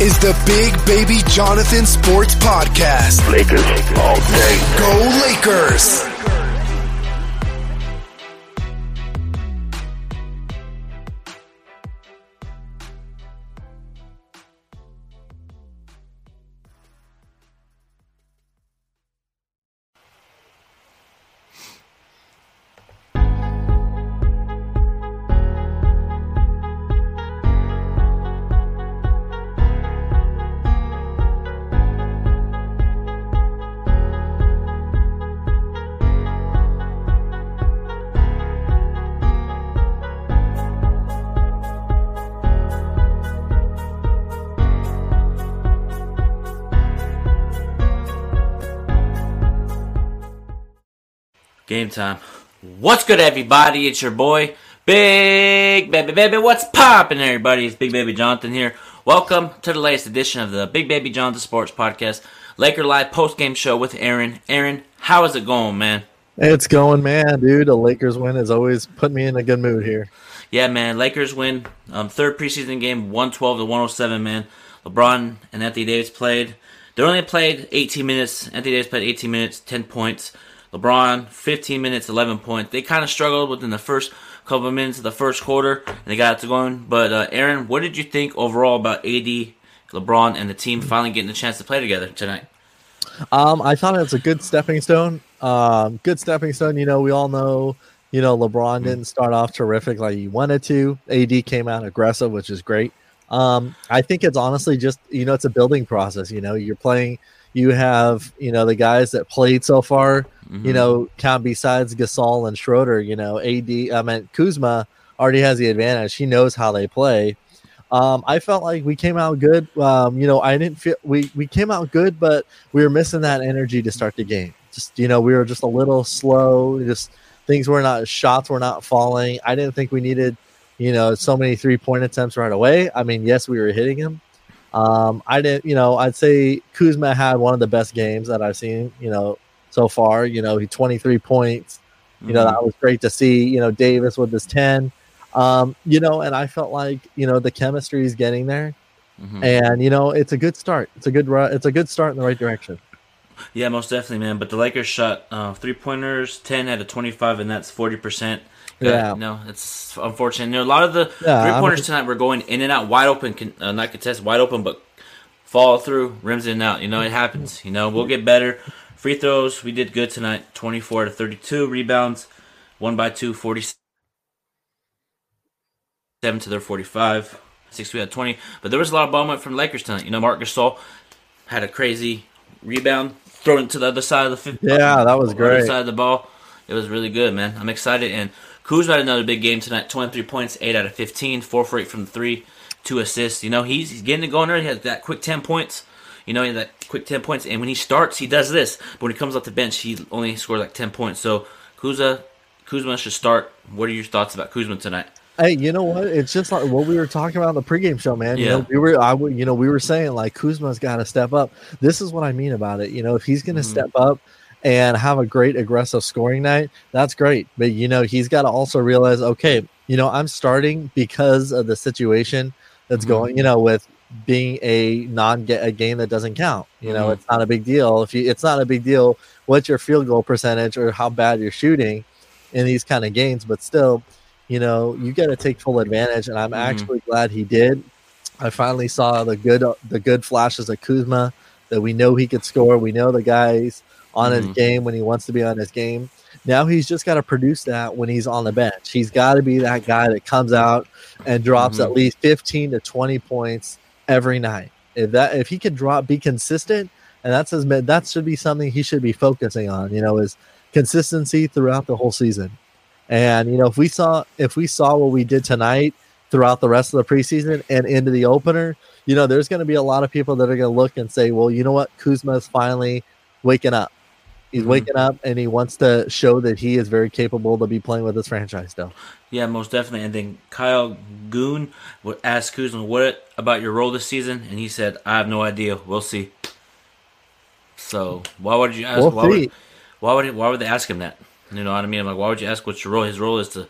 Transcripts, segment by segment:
is the Big Baby Jonathan Sports Podcast. Lakers all day. Go Lakers! Game time. What's good, everybody? It's your boy, Big Baby Baby. What's poppin', everybody? It's Big Baby Jonathan here. Welcome to the latest edition of the Big Baby Jonathan Sports Podcast, Laker Live post game show with Aaron. Aaron, how is it going, man? It's going, man, dude. A Lakers win is always putting me in a good mood here. Yeah, man. Lakers win. Um, third preseason game, 112 to 107, man. LeBron and Anthony Davis played. They only played 18 minutes. Anthony Davis played 18 minutes, 10 points. LeBron, 15 minutes, 11 points. They kind of struggled within the first couple of minutes of the first quarter, and they got it to going. But uh, Aaron, what did you think overall about AD, LeBron, and the team finally getting a chance to play together tonight? Um, I thought it was a good stepping stone. Um, good stepping stone. You know, we all know, you know, LeBron didn't start off terrific like he wanted to. AD came out aggressive, which is great. Um, I think it's honestly just, you know, it's a building process. You know, you're playing, you have, you know, the guys that played so far, you know, count besides Gasol and Schroeder, you know, AD, I mean, Kuzma already has the advantage. He knows how they play. Um, I felt like we came out good. Um, you know, I didn't feel we we came out good, but we were missing that energy to start the game. Just you know, we were just a little slow. Just things were not shots were not falling. I didn't think we needed, you know, so many three point attempts right away. I mean, yes, we were hitting him. Um, I didn't, you know, I'd say Kuzma had one of the best games that I've seen, you know, so far. You know, he 23 points. You know, that was great to see. You know, Davis with his 10. Um, you know, and I felt like, you know, the chemistry is getting there. Mhm. And, you know, it's a good start. It's a good it's a good start in the right direction. Yeah, most definitely, man. But the Lakers shot uh, three pointers, 10 out of 25, and that's 40%. Yeah. No, it's unfortunate. You know, a lot of the Yeah, three pointers tonight were going in and out, wide open, con- uh, not contested, wide open, but fall through, rims in and out. You know, it happens. You know, we'll get better. Free throws, we did good tonight 24 to 32. Rebounds, 1 by 2, 47 to their 45. Six, we had 20. But there was a lot of ball movement from Lakers tonight. You know, Marc Gasol had a crazy rebound, thrown it to the other side of the fifth. Yeah, that was great. side of the ball. It was really good, man. I'm excited. And Kuzma had another big game tonight 23 points, 8 out of 15, 4 for 8 from the 3, 2 assists. You know, he's, he's getting it going there. He has that quick 10 points. You know, that quick 10 points. And when he starts, he does this. But when he comes off the bench, he only scores like 10 points. So Kuzma, Kuzma should start. What are your thoughts about Kuzma tonight? Hey, you know what? It's just like what we were talking about in the pregame show, man. You Yeah. know, we were, I, would- you know, we were saying like Kuzma's got to step up. This is what I mean about it. You know, if he's going to Mhm. step up and have a great aggressive scoring night, that's great. But you know, he's got to also realize, okay, you know, I'm starting because of the situation that's Mhm. going. You know, with being a non a game that doesn't count. You know, Mhm. it's not a big deal. If you, it's not a big deal what's your field goal percentage or how bad you're shooting in these kind of games, but still you know, you got to take full advantage, and I'm Mhm. actually glad he did. I finally saw the good the good flashes of Kuzma that we know he could score. We know the guy's on his Mhm. game when he wants to be on his game. Now he's just got to produce that when he's on the bench. He's got to be that guy that comes out and drops Mhm. at least 15 to 20 points every night. If that if he can drop be consistent, and that's his that should be something he should be focusing on. You know, is consistency throughout the whole season. And you know, if we saw if we saw what we did tonight, throughout the rest of the preseason and into the opener, you know, there's going to be a lot of people that are going to look and say, well, you know what? Kuzma's finally waking up. He's Mhm. waking up and he wants to show that he is very capable to be playing with this franchise still. Yeah, most definitely. And then Kyle Goon would ask Kuzma, "What about your role this season?" And he said, "I have no idea. We'll see." So why would you ask? We'll why, would, why would why would they ask him that? You know what I mean? I'm like, why would you ask what's your role? His role is to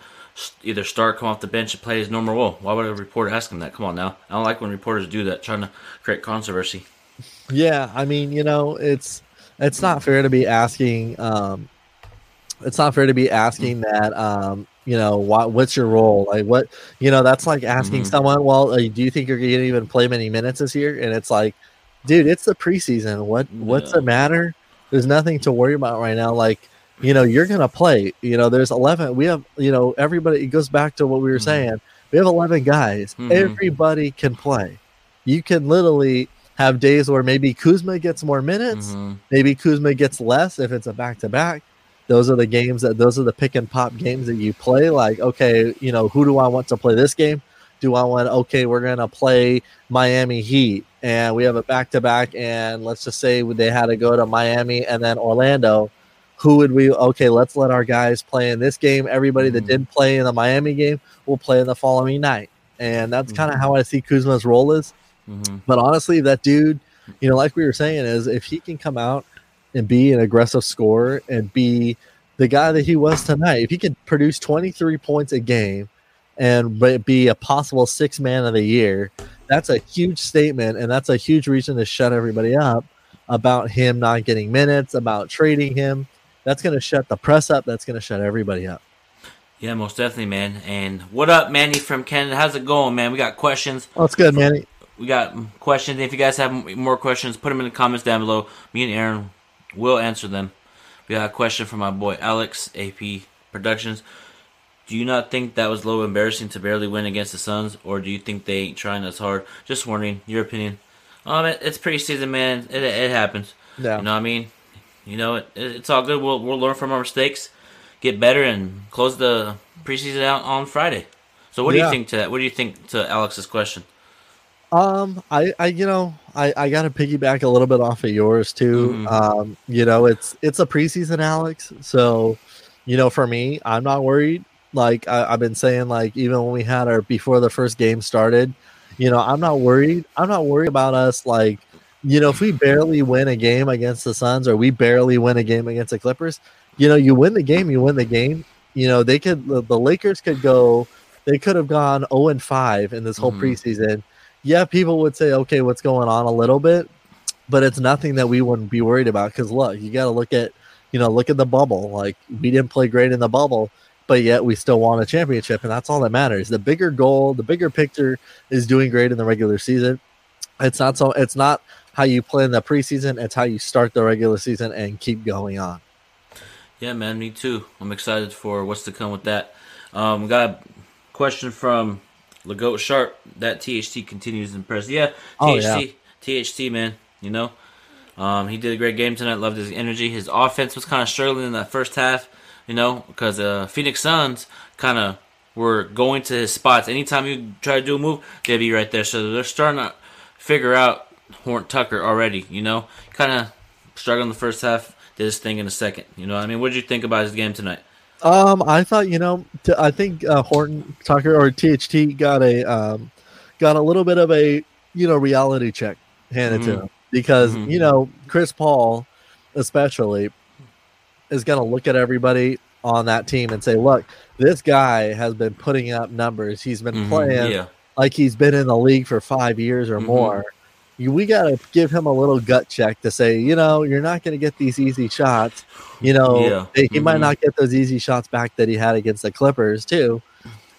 either start, come off the bench, and play his normal role. Why would a reporter ask him that? Come on now. I don't like when reporters do that, trying to create controversy. Yeah, I mean, you know, it's it's not fair to be asking. Um, it's not fair to be asking that. Um, you know, what what's your role? Like, what you know, that's like asking Mhm. someone. Well, uh, do you think you're going to even play many minutes this year? And it's like, dude, it's the preseason. What what's Yeah. the matter? There's nothing to worry about right now. Like, you know, you're going to play. You know, there's 11. We have, you know, everybody. It goes back to what we were Mhm. saying. We have 11 guys. Mhm. Everybody can play. You can literally have days where maybe Kuzma gets more minutes, Mhm. maybe Kuzma gets less if it's a back to back. Those are the games that those are the pick and pop games that you play. Like, okay, you know, who do I want to play this game? Do I want okay, we're gonna play Miami Heat and we have a back to back and let's just say they had to go to Miami and then Orlando. Who would we okay, let's let our guys play in this game. Everybody that Mhm. didn't play in the Miami game will play in the following night. And that's kind of how I see Kuzma's role is. Mhm. But honestly, that dude, you know, like we were saying, is if he can come out and be an aggressive scorer and be the guy that he was tonight, if he can produce 23 points a game and be- a possible six man of the year, that's a huge statement. And that's a huge reason to shut everybody up about him not getting minutes, about trading him. That's going to shut the press up. That's going to shut everybody up. Yeah, most definitely, man. And what up, Manny from Canada? How's it going, man? We got questions. Well, that's good, Manny. We got questions. If you guys have more questions, put them in the comments down below. Me and Aaron will answer them. We got a question from my boy Alex, AP Productions. Do you not think that was a little embarrassing to barely win against the Suns, or do you think they ain't trying as hard? Just wondering your opinion. Um, it, it's preseason, man. It, it happens. Yeah. You know what I mean? You know, it, it, it's all good. We'll, we'll learn from our mistakes, get better, and close the preseason out on Friday. So, what do you think to that? What do you think to Alex's question? Um, I, I, you know, I, I got to piggyback a little bit off of yours too. Mhm. Um, you know, it's it's a preseason, Alex. So, you know, for me, I'm not worried. Like I, I've been saying, like even when we had our before the first game started, you know, I'm not worried. I'm not worried about us. Like, you know, if we barely win a game against the Suns or we barely win a game against the Clippers, you know, you win the game, you win the game. You know, they could the, the Lakers could go, they could have gone 0 and 5 in this whole Mhm. preseason yeah, people would say, okay, what's going on a little bit, but it's nothing that we wouldn't be worried about. Because look, you got to look at, you know, look at the bubble. Like we didn't play great in the bubble, but yet we still won a championship, and that's all that matters. The bigger goal, the bigger picture, is doing great in the regular season. It's not so. It's not how you play in the preseason. It's how you start the regular season and keep going on. Yeah, man, me too. I'm excited for what's to come with that. Um, got a question from Legoat Sharp. That THT continues to impress. Yeah, Oh, THT, THT, man. You know, um, he did a great game tonight. Loved his energy. His offense was kind of struggling in that first half. You know, because uh, Phoenix Suns kind of were going to his spots. Anytime you try to do a move, they'd be right there. So they're starting to figure out Horton Tucker already. You know, kind of struggled in the first half. Did his thing in the second. You know, what I mean, what did you think about his game tonight? Um, I thought you know, t- I think uh, Horton Tucker or THT got a um, got a little bit of a you know reality check handed to Mhm. him because Mhm. you know Chris Paul, especially, is going to look at everybody on that team and say, "Look, this guy has been putting up numbers. He's been Mhm, playing Yeah. like he's been in the league for five years or Mhm. more." You, we got to give him a little gut check to say, you know, you're not going to get these easy shots. You know, Yeah. he he might not get those easy shots back that he had against the Clippers too.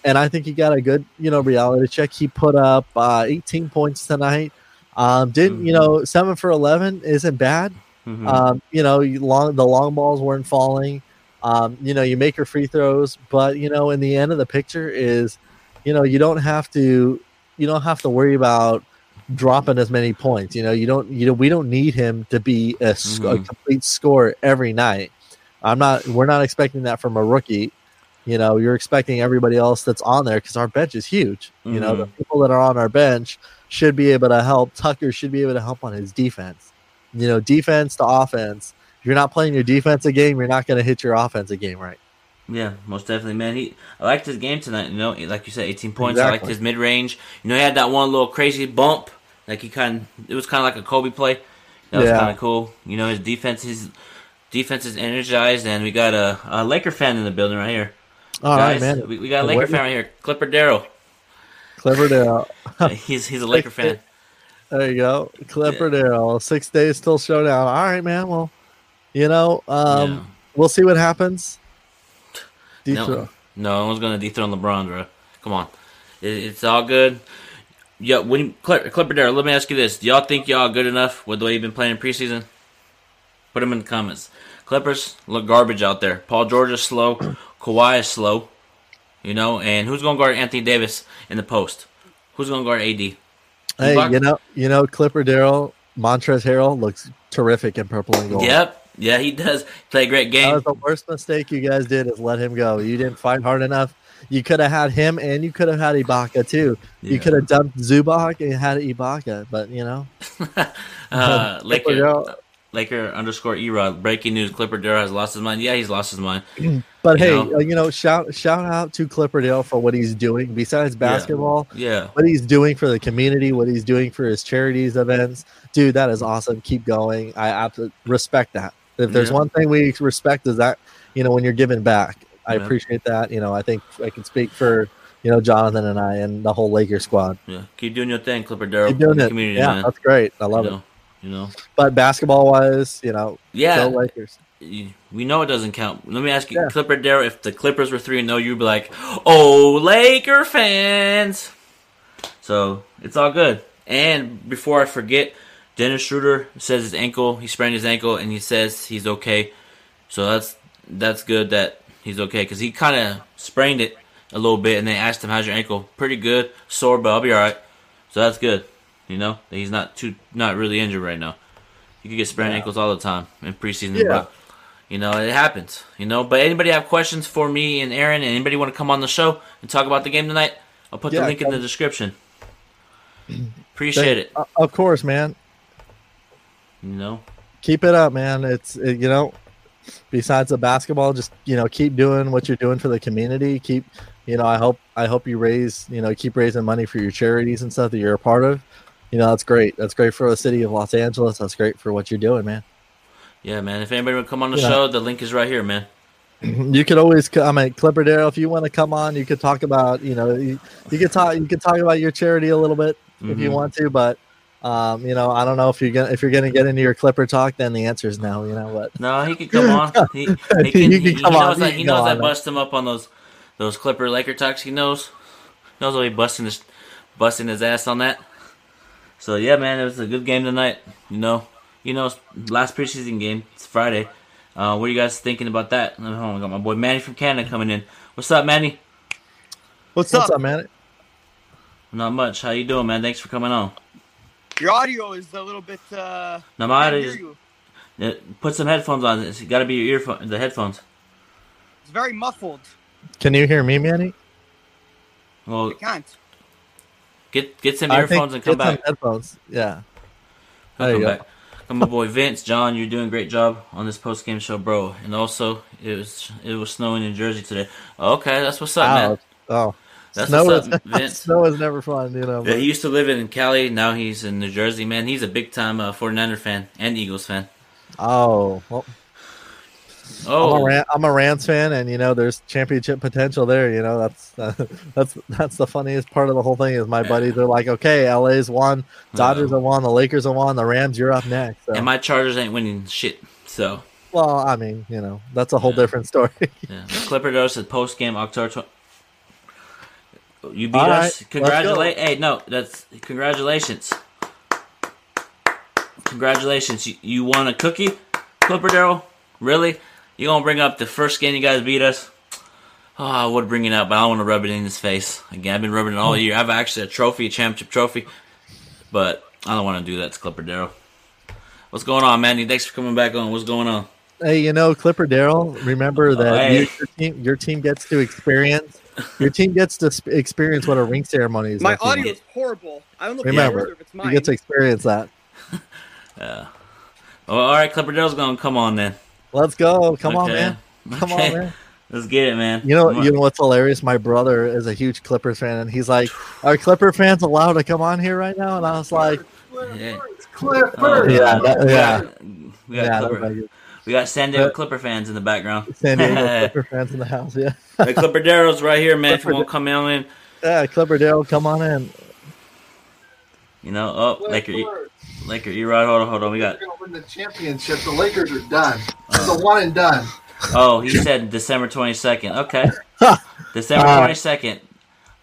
And I think he got a good, you know, reality check. He put up uh, 18 points tonight. Um, didn't you Mhm. know seven for 11 isn't bad. Mhm. Um, you know, long the long balls weren't falling. Um, you know, you make your free throws, but you know, in the end of the picture is, you know, you don't have to, you don't have to worry about dropping as many points. You know, you don't, you know, we don't need him to be a, sc- a Mhm. complete scorer every night. I'm not. We're not expecting that from a rookie. you know, you're expecting everybody else that's on there because our bench is huge. You know, the people that are on our bench should be able to help. Tucker should be able to help on his defense. You know, defense to offense. If you're not playing your defensive game, you're not going to hit your offensive game right. Yeah, most definitely, man. He I liked his game tonight. You know, like you said, 18 points. I liked his mid range. You know, he had that one little crazy bump. Like he kind of, it was kind of like a Kobe play. That was Yeah. kind of cool. You know, his defense, his defense is energized, and we got a, a Laker fan in the building right here. All right, Guys, man. We, we got a Laker Whitney- fan right here, Clipper Darrell. Clipper Darrell. he's he's a Laker fan. There you go. Clipper Darrell. Six days till showdown. All right, man. Well, you know, um, Yeah. we'll see what happens. No, Dethrone. no one's gonna dethrone LeBron, bro. Come on, it, it's all good. Yeah, when Clip, Clipper Darrell, let me ask you this: Do y'all think y'all good enough with the way you've been playing in preseason? Put them in the comments. Clippers look garbage out there. Paul George is slow. Kawhi is slow. You know, and who's gonna guard Anthony Davis in the post? Who's gonna guard AD? Hey, Zubac? you know, you know, Clipper Darrell, Montrezl Harrell looks terrific in purple and gold. Yep, yeah, he does play a great That was the worst mistake you guys did is let him go. You didn't fight hard enough. You could have had him and you could have had Ibaka too. You could have dumped Zubac and had Ibaka, but you know, Uh, Laker, Laker underscore Erod. Breaking news: Clipper Darrell has lost his mind. Yeah, he's lost his mind. But You hey, know? uh, you know, shout shout out to Clipper Darrell for what he's doing besides basketball. Yeah. What he's doing for the community, what he's doing for his charities events, dude, that is awesome. Keep going. I absolutely respect that. If there's Yeah. one thing we respect is that you know when you're giving back. I Yeah. appreciate that. You know, I think I can speak for you know Jonathan and I and the whole Lakers squad. Yeah, keep doing your thing, Clipper Darrell. Keep doing it. Community, yeah, man. that's great. I love you it. know, You know, But basketball wise, you know, yeah. Lakers. we know it doesn't count. Let me ask you, Yeah. Clipper Darrell. If the Clippers were three and zero, you'd be like, "Oh, Laker fans." So it's all good. And before I forget, Dennis Schroeder says his ankle. He sprained his ankle, and he says he's okay. So that's that's good that he's okay because he kind of sprained it a little bit, and they asked him, "How's your ankle?" Pretty good, sore, but I'll be all right. So that's good. You know, he's not too not really injured right now. You can get sprained ankles all the time in preseason, Yeah. but you know it happens. You know, but anybody have questions for me and Aaron, and anybody want to come on the show and talk about the game tonight? I'll put the link in the description. Appreciate it. Uh, of course, man. You know, keep it up, man. It's it, you know, besides the basketball, just you know, keep doing what you're doing for the community. Keep, you know, I hope I hope you raise, you know, keep raising money for your charities and stuff that you're a part of. You know, that's great. That's great for the city of Los Angeles. That's great for what you're doing, man. yeah, man. If anybody would come on the Yeah. show, the link is right here, man. You could always, I mean, Clipper Darrell. If you want to come on, you could talk about, you know, you, you could talk, you could talk about your charity a little bit if you Mhm. want to, but. Um, you know, I don't know if you're gonna if you're gonna get into your Clipper talk, then the answer is no. You know, what? No, he could come on. He, he You can. can he, he come on, knows you that. He knows I on. bust him up on those those Clipper Laker talks. He knows. Knows I'll be busting his busting his ass on that. So yeah, man, it was a good game tonight. You know, you know, last preseason game. It's Friday. Uh, what are you guys thinking about that? Oh, I got my boy Manny from Canada coming in. What's up, Manny? What's, what's up? up, man? Not much. How you doing, man? Thanks for coming on. Your audio is a little bit. Uh, Now my audio is- you. put some headphones on. It's got to be your earphone, the headphones. It's very muffled. Can you hear me, Manny? Well, I can't. get get some I earphones think and come get some back. headphones. Yeah. There come you go. back. Come my boy Vince, John, you're doing a great job on this post game show, bro. And also, it was it was snowing in Jersey today. Okay, that's what's up, man. Oh, That's snow what's is up, Vince. snow is never fun, you know. Yeah, he used to live in Cali. Now he's in New Jersey, man. He's a big time uh, 49er fan and Eagles fan. oh, well, I'm, a Oh, Ram, I'm a Rams fan, and you know, there's championship potential there. You know, that's that's that's the funniest part of the whole thing. Is my buddies are like, okay, LA's won, Dodgers have won, the Lakers have won, the Rams, you're up next. So, and my Chargers ain't winning shit. So, well, I mean, you know, that's a whole different story. yeah. Clipper Dose said post game October. You beat All right, us. let's Congratulate. Hey, no, that's congratulations. Congratulations. You, you won a cookie, Clipper Darrell? Really? You gonna bring up the first game you guys beat us? Oh, I would bring it up, but I don't want to rub it in his face. Again, I've been rubbing it all hmm. year. I have actually a trophy, a championship trophy, but I don't want to do that to Clipper Darrell. What's going on, Manny? Thanks for coming back on. What's going on? Hey, you know, Clipper Darrell, remember oh, that Oh, hey. you, your team your team gets to experience your team gets to experience what a ring ceremony is. My like, audio is horrible. I don't know if, Remember, it's yours if it's you get to experience that. Oh, all right, Clipper Dale's gonna come on then. Let's go. Come on, man. Come Okay. on, man. Let's get it, man. You know, you know what's hilarious? My brother is a huge Clippers fan, and he's like, "Are Clipper fans allowed to come on here right now?" And I was like, Yeah. Clifford. Oh, Yeah, that- we yeah. We got, "Yeah, Clipper, nobody- we got San Diego Uh, Clipper fans in the background. San Diego Clipper fans in the house." Yeah, Hey, Clipper Darrell's right here, man. If you Clipper want to come on in, yeah, Clipper Darrell, come on in. you know. Oh, Laker, E- Laker, Erod. Hold on, hold on. We got. They're gonna win the championship. The Lakers are done. It's a one and done. Oh, he said December twenty second. Okay, December Uh, twenty second.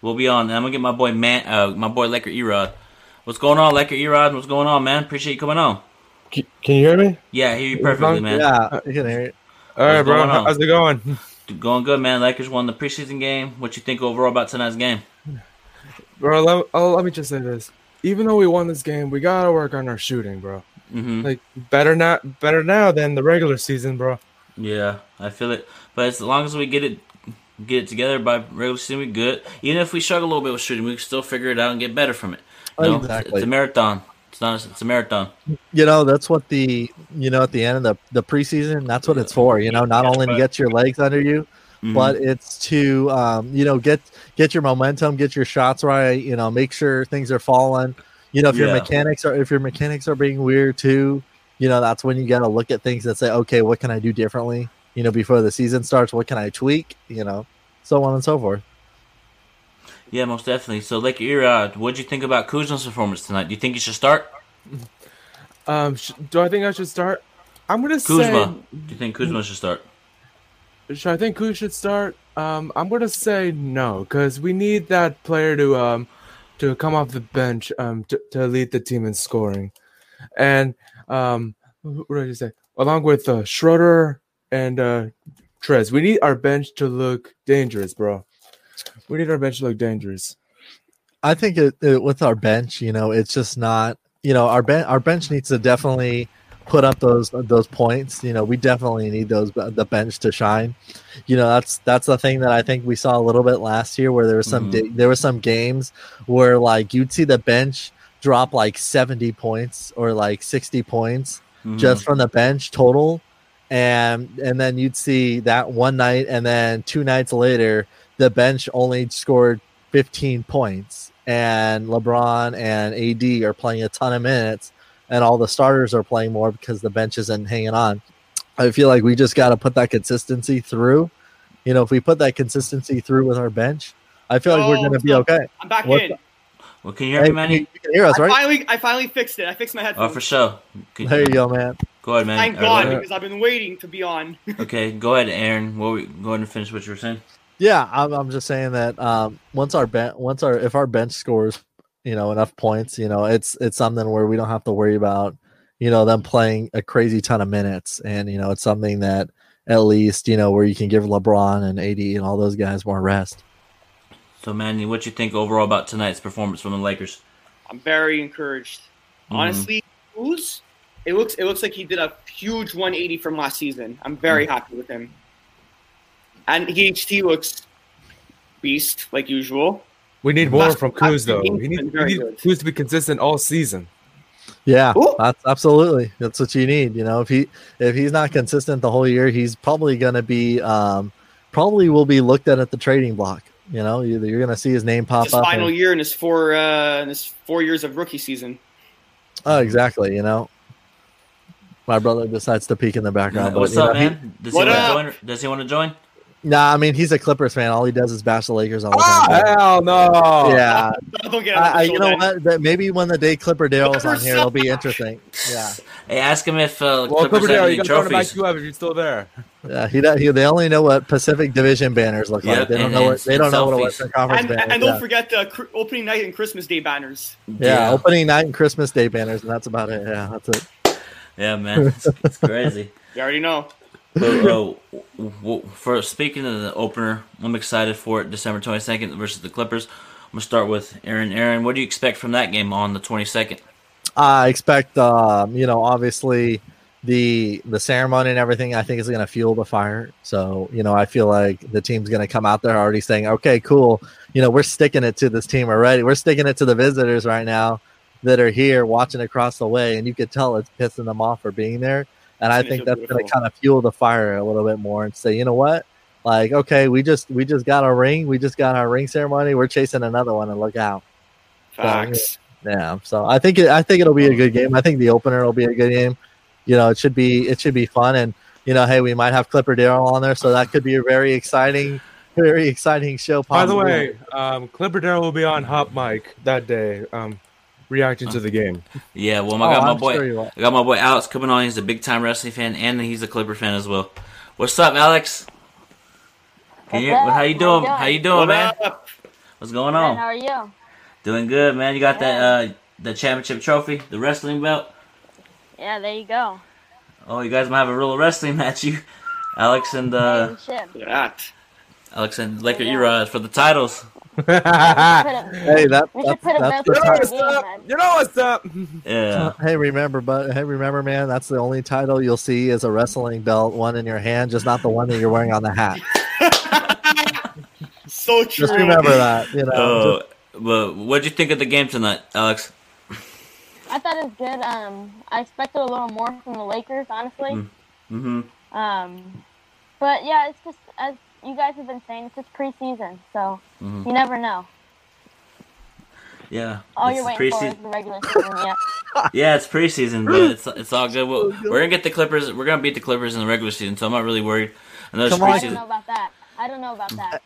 We'll be on. I'm gonna get my boy man, uh, my boy Laker Erod. What's going on, Laker Erod? What's going on, man? Appreciate you coming on. Can you hear me? Yeah, I hear you perfectly, man. Yeah, you can hear it. All right, bro. on? How's it going? Going good, man. Lakers won the preseason game. What you think overall about tonight's game? Bro, let, oh, let me just say this. Even though we won this game, we gotta work on our shooting, bro. hmm Like better not better now than the regular season, bro. Yeah, I feel it. But as long as we get it get it together by regular season, we good. Even if we struggle a little bit with shooting, we can still figure it out and get better from it. You know, Exactly. It's a marathon. It's not. It's a marathon. You know, that's what the you know at the end of the the preseason. That's what it's for. You know, not only to get your legs under you, Mhm. but it's to um, you know get get your momentum, get your shots right. You know, make sure things are falling. You know, if your mechanics are if your mechanics are being weird too, you know that's when you got to look at things and say, okay, what can I do differently? You know, before the season starts, what can I tweak? You know, so on and so forth. Yeah, most definitely. So, Lake Erod, what'd you think about Kuzma's performance tonight? Do you think he should start? Um, sh- do I think I should start? I'm gonna say Kuzma. say. Do you think Kuzma should start? Should I think Kuz should start? Um, I'm gonna say no, because we need that player to um to come off the bench um to, to lead the team in scoring, and um what did you say? Along with uh, Schroeder and uh Trez, we need our bench to look dangerous, bro. We need our bench to look dangerous. I think it, it with our bench, you know, it's just not, you know, our bench our bench needs to definitely put up those those points. You know, we definitely need those the bench to shine. You know, that's that's the thing that I think we saw a little bit last year, where there was some Mhm. da- there were some games where like you'd see the bench drop like seventy points or like sixty points Mhm. just from the bench total and and then you'd see that one night and then two nights later the bench only scored 15 points and LeBron and AD are playing a ton of minutes and all the starters are playing more because the bench isn't hanging on. I feel like we just got to put that consistency through. You know, if we put that consistency through with our bench, I feel like we're Oh, going to be okay. I'm back What in. Well, can you hear Hey, me, Manny? you, you can hear us, I right? finally, I finally fixed it. I fixed my head. Oh, for sure. Can- There you go, man. Go ahead, man. Thank God, Laker. because I've been waiting to be on. Okay, go ahead, Aaron. What we, go ahead and finish what you were saying. Yeah, I'm, I'm just saying that um, once our bench, once our if our bench scores, you know, enough points, you know, it's it's something where we don't have to worry about, you know, them playing a crazy ton of minutes, and you know, it's something that at least you know where you can give LeBron and AD and all those guys more rest. So, Manny, what you think overall about tonight's performance from the Lakers? I'm very encouraged. Mhm. Honestly, who's it looks it looks like he did a huge 180 from last season. I'm very happy with him. And THT looks beast like usual. We need more Last- from last Kuz though. two We need, been we need. Kuz to be consistent all season. Yeah, Ooh. that's absolutely that's what you need. You know, if he if he's not consistent the whole year, he's probably going to be um, probably will be looked at at the trading block. You know, you're, you're going to see his name pop His up. final and- year in his four uh, in his four years of rookie season. oh, exactly. You know, my brother decides to peek in the background. but, What's know, up, he- man? Does What he up? want to join? Does he want to join? Nah, I mean he's a Clippers fan. All he does is bash the Lakers all the Ah, time. hell no! yeah, Don't get I, I, you know what? That maybe when the day Clipper Darrell's on here, it'll be interesting. Yeah, Hey, ask him if uh, Well, Clippers have Clipper Darrell, you got to turn it back you up if you're still there. yeah. He, he they only know what Pacific Division banners look Yep, like. They don't and- know what they don't and know what a. Western Conference And, banner. and don't forget the cr- opening night and Christmas Day banners. yeah. opening night and Christmas Day banners, and that's about it. Yeah, that's it. Yeah, man, it's, it's crazy. You already know. But, uh, for speaking of the opener, I'm excited for it. December 22nd versus the Clippers. I'm gonna start with Aaron. Aaron, what do you expect from that game on the 22nd? I expect, um, you know, obviously the the ceremony and everything I think is going to fuel the fire. So you know I feel like the team's going to come out there already saying, okay, cool. You know we're sticking it to this team already. We're sticking it to the visitors right now that are here watching across the way, and you could tell it's pissing them off for being there. And I think that's going to kind of fuel the fire a little bit more and say, you know what, like okay, we just we just got our ring, we just got our ring ceremony. We're chasing another one, and look out. Facts. Yeah, so I think it, I think it'll be a good game. I think the opener will be a good game. You know, it should be it should be fun, and you know, hey, we might have Clipper Darrell on there, so that could be a very exciting, very exciting show. By the way, um, Clipper Darrell will be on Hop Mic that day, um, reacting to the game. Yeah, well, I Oh, got my I'm boy, sure. I got my boy Alex coming on. He's a big time wrestling fan, and he's a Clipper fan as well. What's up, Alex? Can you, up? how you doing? you doing? How you doing, What man? up? What's going Good, on? how are you? Doing good, man. You got that uh the championship trophy, the wrestling belt. Yeah, there you go. Oh, you guys might have a real wrestling match, you, Alex and uh, Hey, shit. Look at that. Alex and Laker Erod for the titles. Put it- Hey, that, we should that's, put a that's belt the in what's game, up? You know what's up? Yeah. Hey, remember, but hey, remember, man, that's the only title you'll see is a wrestling belt, one in your hand, just not the one that you're wearing on the hat. So true. Just remember that. You know, Oh, but what'd you think of the game tonight, Alex? I thought it was good. Um, I expected a little more from the Lakers, honestly. Mm-hmm. Um, but yeah, it's just as you guys have been saying, it's just preseason, so Mhm. you never know. Yeah. All it's you're waiting for is the regular season. Yeah, Yeah, it's preseason, but it's it's all good. We'll, we're gonna get the Clippers. We're gonna beat the Clippers in the regular season, so I'm not really worried. I know it's Come on. I don't know about that. I don't know about that.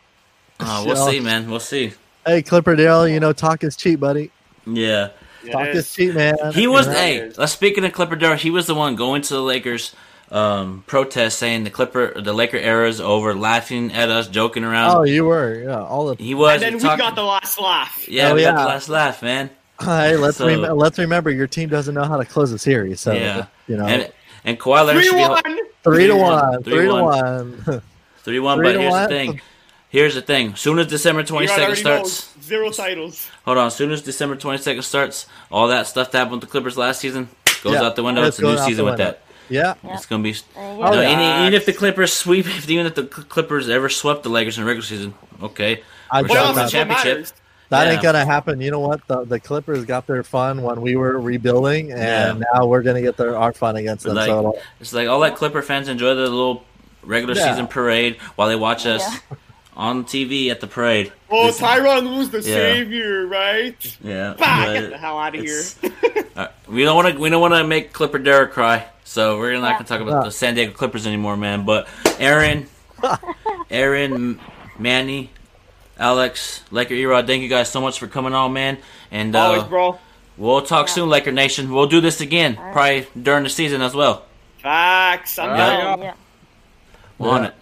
Uh, we'll see, man. We'll see. hey, Clipper Darrell, you know, talk is cheap, buddy. Yeah. Talk is. is cheap, man. He was. You know? Hey, let's speaking of Clipper Darrell. He was the one going to the Lakers um, protest, saying the Clipper, the Laker era is over, laughing at us, joking around. Oh, you were, yeah. All the he was. And then we talking- got the last laugh. Yeah, Oh, we got yeah. the last laugh, man. hey, let's So- rem- let's remember your team doesn't know how to close a series, so yeah, you know, and and Kawhi Leonard Three should be one. three to three one, one, three three to one. one. three one. But here's one. the thing. Here's the thing. Soon as December twenty You second already starts, know, Zero titles. hold on. Soon as December twenty second starts, all that stuff that happened with the Clippers last season goes Yeah, out the window. it's It's a new going out the season with that. Yeah, Yeah. It's gonna be. There you You know, Oh, yeah. any, even if the Clippers sweep, if even if the Clippers ever swept the Lakers in the regular season, okay, I We're doubt showing Playoffs the that. is what championship. That Yeah. ain't gonna happen. You know what? The the Clippers got their fun when we were rebuilding, and Yeah. now we're gonna get their our fun against them. Like- so It's like all that Clipper fans enjoy the little regular Yeah. season parade while they watch us Yeah. on TV at the parade. Oh, This- Tyronn Lue's the Yeah. savior, right? Yeah, Bah, get the hell out of here. uh, we don't want to. We don't want to make Clipper Derek cry. So we're not Yeah. gonna talk about Yeah. the San Diego Clippers anymore, man. But Aaron, Aaron, Manny, Alex, Laker Erod, thank you guys so much for coming on, man. And uh, Always, bro. we'll talk soon, Laker Nation. We'll do this again, probably during the season as well. Facts. I'm Yeah. down. Yeah. We're on it.